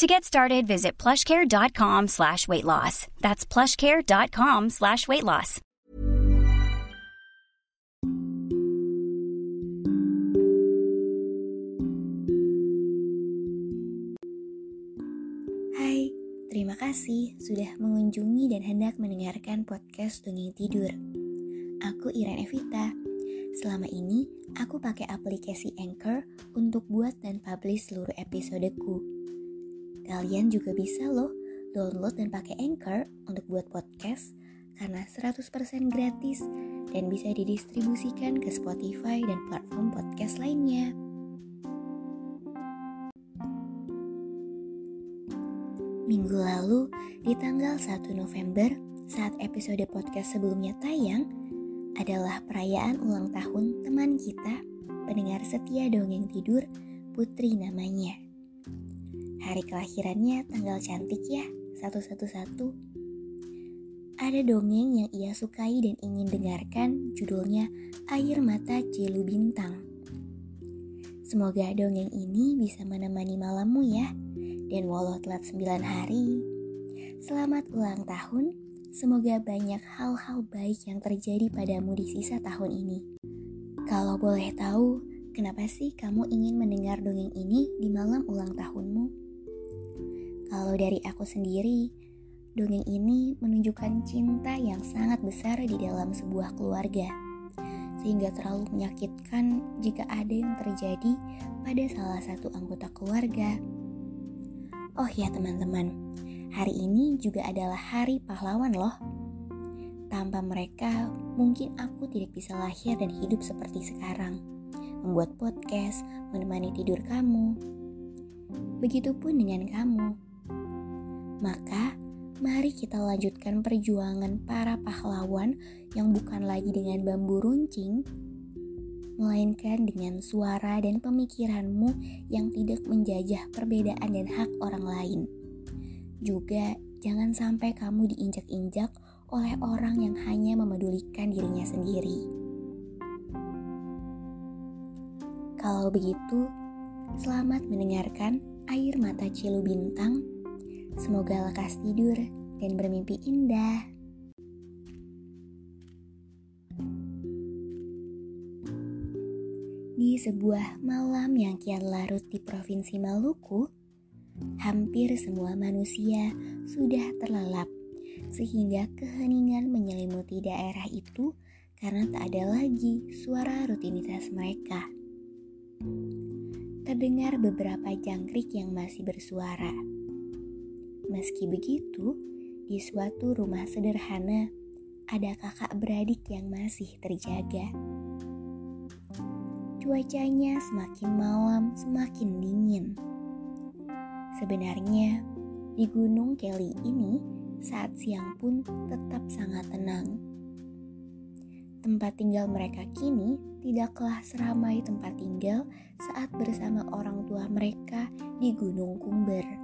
To get started, visit plushcare.com slash weight loss. That's plushcare.com slash weight loss. Hai, terima kasih sudah mengunjungi dan hendak mendengarkan podcast Dongeng Tidur. Aku Iren Evita. Selama ini, aku pakai aplikasi Anchor untuk buat dan publish seluruh episodeku. Kalian juga bisa loh download dan pakai Anchor untuk buat podcast karena 100% gratis dan bisa didistribusikan ke Spotify dan platform podcast lainnya. Minggu lalu, di tanggal 1 November, saat episode podcast sebelumnya tayang, adalah perayaan ulang tahun teman kita, pendengar setia dongeng tidur, Putri namanya. Hari kelahirannya tanggal cantik ya, 111. Ada dongeng yang ia sukai dan ingin dengarkan, judulnya Air Mata Cilu Bintang. Semoga dongeng ini bisa menemani malammu ya. Dan walau telat 9 hari, selamat ulang tahun. Semoga banyak hal-hal baik yang terjadi padamu di sisa tahun ini. Kalau boleh tahu, kenapa sih kamu ingin mendengar dongeng ini di malam ulang tahunmu? Kalau dari aku sendiri, dongeng ini menunjukkan cinta yang sangat besar di dalam sebuah keluarga, sehingga terlalu menyakitkan jika ada yang terjadi pada salah satu anggota keluarga. Oh ya teman-teman, hari ini juga adalah hari pahlawan loh. Tanpa mereka, mungkin aku tidak bisa lahir dan hidup seperti sekarang. Membuat podcast, menemani tidur kamu. Begitupun dengan kamu. Maka, mari kita lanjutkan perjuangan para pahlawan yang bukan lagi dengan bambu runcing, melainkan dengan suara dan pemikiranmu yang tidak menjajah perbedaan dan hak orang lain. Juga jangan sampai kamu diinjak-injak oleh orang yang hanya memedulikan dirinya sendiri. Kalau begitu, selamat mendengarkan air mata cilu bintang. Semoga lekas tidur dan bermimpi indah. Di sebuah malam yang kian larut di Provinsi Maluku, hampir semua manusia sudah terlelap sehingga keheningan menyelimuti daerah itu karena tak ada lagi suara rutinitas mereka. Terdengar beberapa jangkrik yang masih bersuara. Meski begitu, di suatu rumah sederhana ada kakak beradik yang masih terjaga. Cuacanya semakin malam semakin dingin. Sebenarnya, di Gunung Kelly ini saat siang pun tetap sangat tenang. Tempat tinggal mereka kini tidaklah seramai tempat tinggal saat bersama orang tua mereka di Gunung Kumber.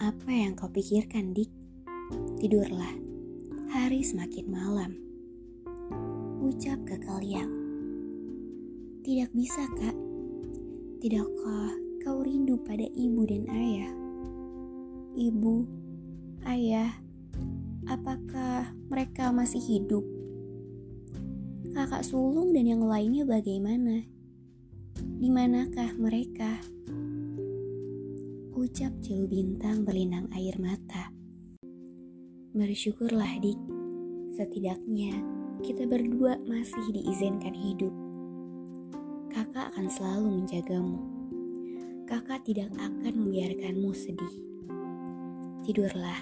Apa yang kau pikirkan, Dik? Tidurlah. Hari semakin malam. Ucap ke kalian. Tidak bisa, Kak. Tidakkah kau rindu pada ibu dan ayah? Ibu, ayah, apakah mereka masih hidup? Kakak sulung dan yang lainnya bagaimana? Di manakah mereka? Ucap Cilu Bintang berlinang air mata. Bersyukurlah, Dik. Setidaknya kita berdua masih diizinkan hidup kakak akan selalu menjagamu. Kakak tidak akan membiarkanmu sedih. Tidurlah,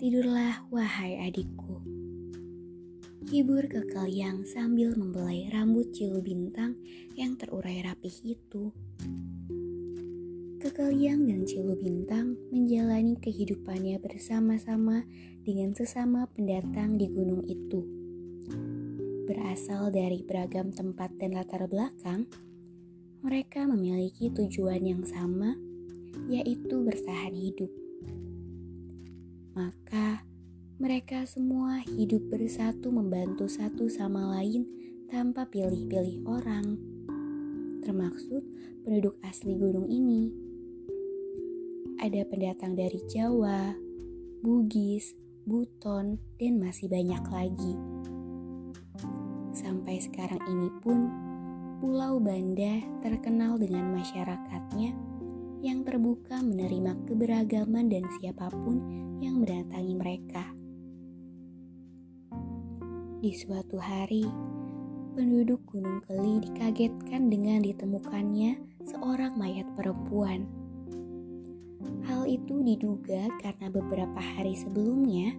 tidurlah wahai adikku. Hibur kekal yang sambil membelai rambut cilu bintang yang terurai rapih itu. Kekaliang dan Cilu Bintang menjalani kehidupannya bersama-sama dengan sesama pendatang di gunung itu berasal dari beragam tempat dan latar belakang, mereka memiliki tujuan yang sama, yaitu bertahan hidup. Maka, mereka semua hidup bersatu membantu satu sama lain tanpa pilih-pilih orang, termaksud penduduk asli gunung ini. Ada pendatang dari Jawa, Bugis, Buton, dan masih banyak lagi. Sampai sekarang ini pun, Pulau Banda terkenal dengan masyarakatnya yang terbuka menerima keberagaman dan siapa pun yang mendatangi mereka. Di suatu hari, penduduk Gunung Keli dikagetkan dengan ditemukannya seorang mayat perempuan Hal itu diduga karena beberapa hari sebelumnya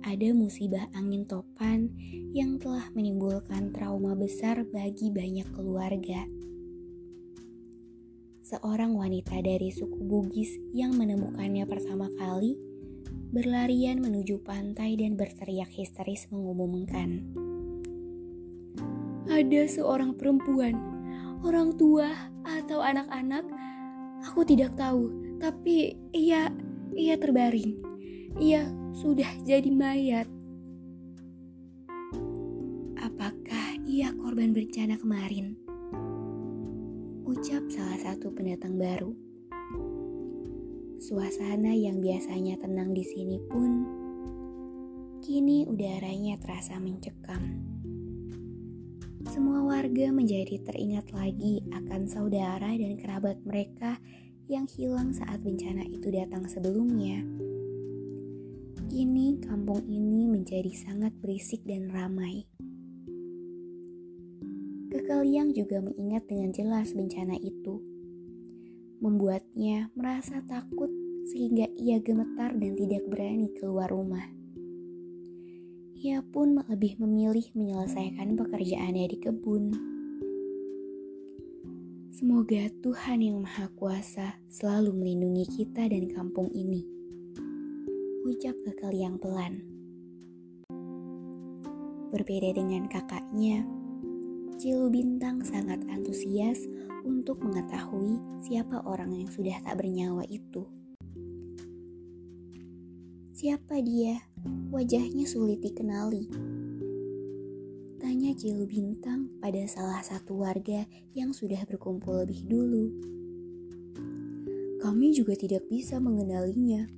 ada musibah angin topan yang telah menimbulkan trauma besar bagi banyak keluarga. Seorang wanita dari suku Bugis yang menemukannya pertama kali berlarian menuju pantai dan berteriak histeris mengumumkan. Ada seorang perempuan, orang tua atau anak-anak, aku tidak tahu, tapi ia ia terbaring. Ia sudah jadi mayat. Apakah ia korban bencana kemarin? Ucap salah satu pendatang baru. Suasana yang biasanya tenang di sini pun kini udaranya terasa mencekam. Semua warga menjadi teringat lagi akan saudara dan kerabat mereka yang hilang saat bencana itu datang sebelumnya. Kini kampung ini menjadi sangat berisik dan ramai. Kekeliang juga mengingat dengan jelas bencana itu. Membuatnya merasa takut sehingga ia gemetar dan tidak berani keluar rumah. Ia pun lebih memilih menyelesaikan pekerjaannya di kebun. Semoga Tuhan Yang Maha Kuasa selalu melindungi kita dan kampung ini. Ucap kekal yang pelan. Berbeda dengan kakaknya, Cilu Bintang sangat antusias untuk mengetahui siapa orang yang sudah tak bernyawa itu. Siapa dia? Wajahnya sulit dikenali Cilu Bintang pada salah satu warga yang sudah berkumpul lebih dulu. Kami juga tidak bisa mengenalinya.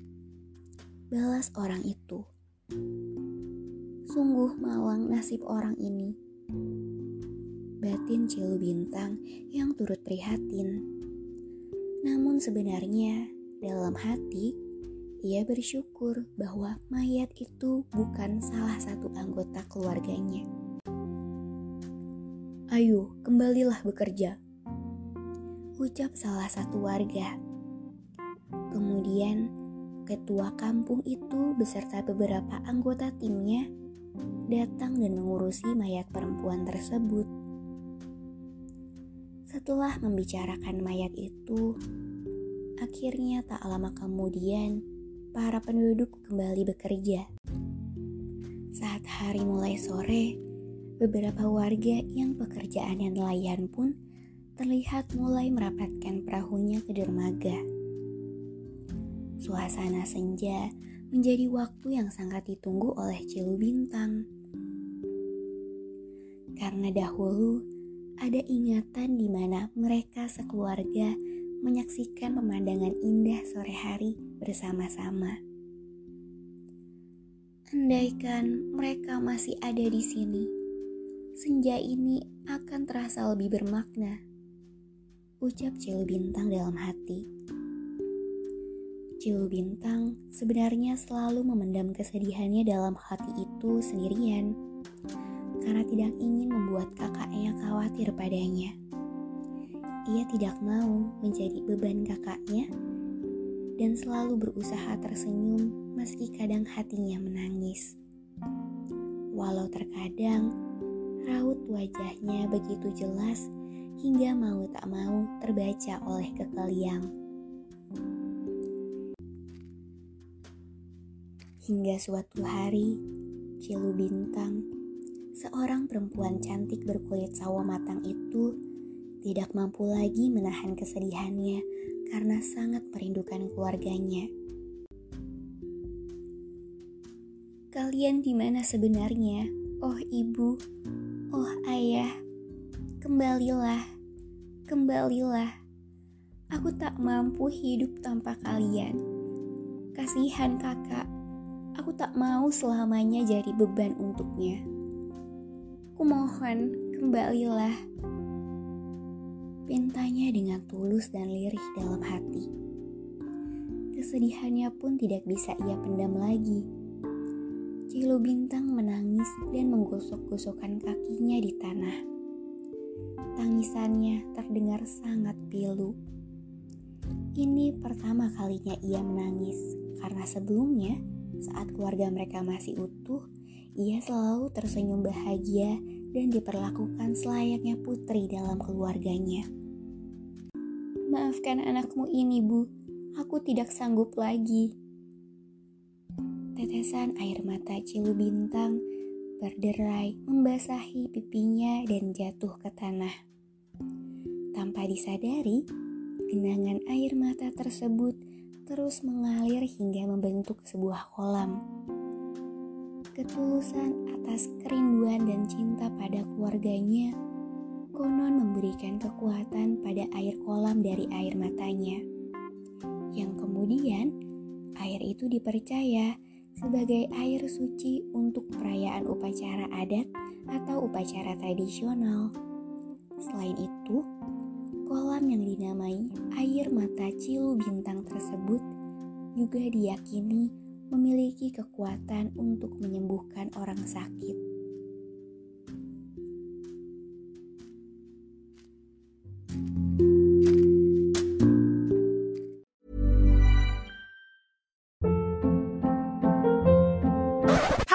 Balas orang itu. Sungguh malang nasib orang ini. Batin Cilu Bintang yang turut prihatin. Namun sebenarnya dalam hati ia bersyukur bahwa mayat itu bukan salah satu anggota keluarganya. Ayo, kembalilah bekerja. Ucap salah satu warga. Kemudian, ketua kampung itu beserta beberapa anggota timnya datang dan mengurusi mayat perempuan tersebut. Setelah membicarakan mayat itu, akhirnya tak lama kemudian para penduduk kembali bekerja. Saat hari mulai sore, beberapa warga yang pekerjaannya nelayan pun terlihat mulai merapatkan perahunya ke dermaga. Suasana senja menjadi waktu yang sangat ditunggu oleh Cilu Bintang. Karena dahulu ada ingatan di mana mereka sekeluarga menyaksikan pemandangan indah sore hari bersama-sama. Andaikan mereka masih ada di sini senja ini akan terasa lebih bermakna. Ucap Cilu Bintang dalam hati. Cilu Bintang sebenarnya selalu memendam kesedihannya dalam hati itu sendirian karena tidak ingin membuat kakaknya khawatir padanya. Ia tidak mau menjadi beban kakaknya dan selalu berusaha tersenyum meski kadang hatinya menangis. Walau terkadang Raut wajahnya begitu jelas hingga mau tak mau terbaca oleh kekeliang. Hingga suatu hari, Cilu Bintang seorang perempuan cantik berkulit sawo matang itu tidak mampu lagi menahan kesedihannya karena sangat merindukan keluarganya. Kalian di mana sebenarnya? Oh ibu, oh ayah, kembalilah, kembalilah. Aku tak mampu hidup tanpa kalian. Kasihan kakak, aku tak mau selamanya jadi beban untuknya. Kumohon, kembalilah. Pintanya dengan tulus dan lirih dalam hati. Kesedihannya pun tidak bisa ia pendam lagi. Cilo Bintang menangis dan menggosok-gosokkan kakinya di tanah. Tangisannya terdengar sangat pilu. Ini pertama kalinya ia menangis karena sebelumnya saat keluarga mereka masih utuh, ia selalu tersenyum bahagia dan diperlakukan selayaknya putri dalam keluarganya. Maafkan anakmu ini, Bu. Aku tidak sanggup lagi. Tetesan air mata Cilu Bintang berderai membasahi pipinya dan jatuh ke tanah. Tanpa disadari, Genangan air mata tersebut terus mengalir hingga membentuk sebuah kolam. Ketulusan atas kerinduan dan cinta pada keluarganya konon memberikan kekuatan pada air kolam dari air matanya. Yang kemudian, air itu dipercaya sebagai air suci untuk perayaan upacara adat atau upacara tradisional. Selain itu, Kolam yang dinamai air mata cilu bintang tersebut juga diyakini memiliki kekuatan untuk menyembuhkan orang sakit.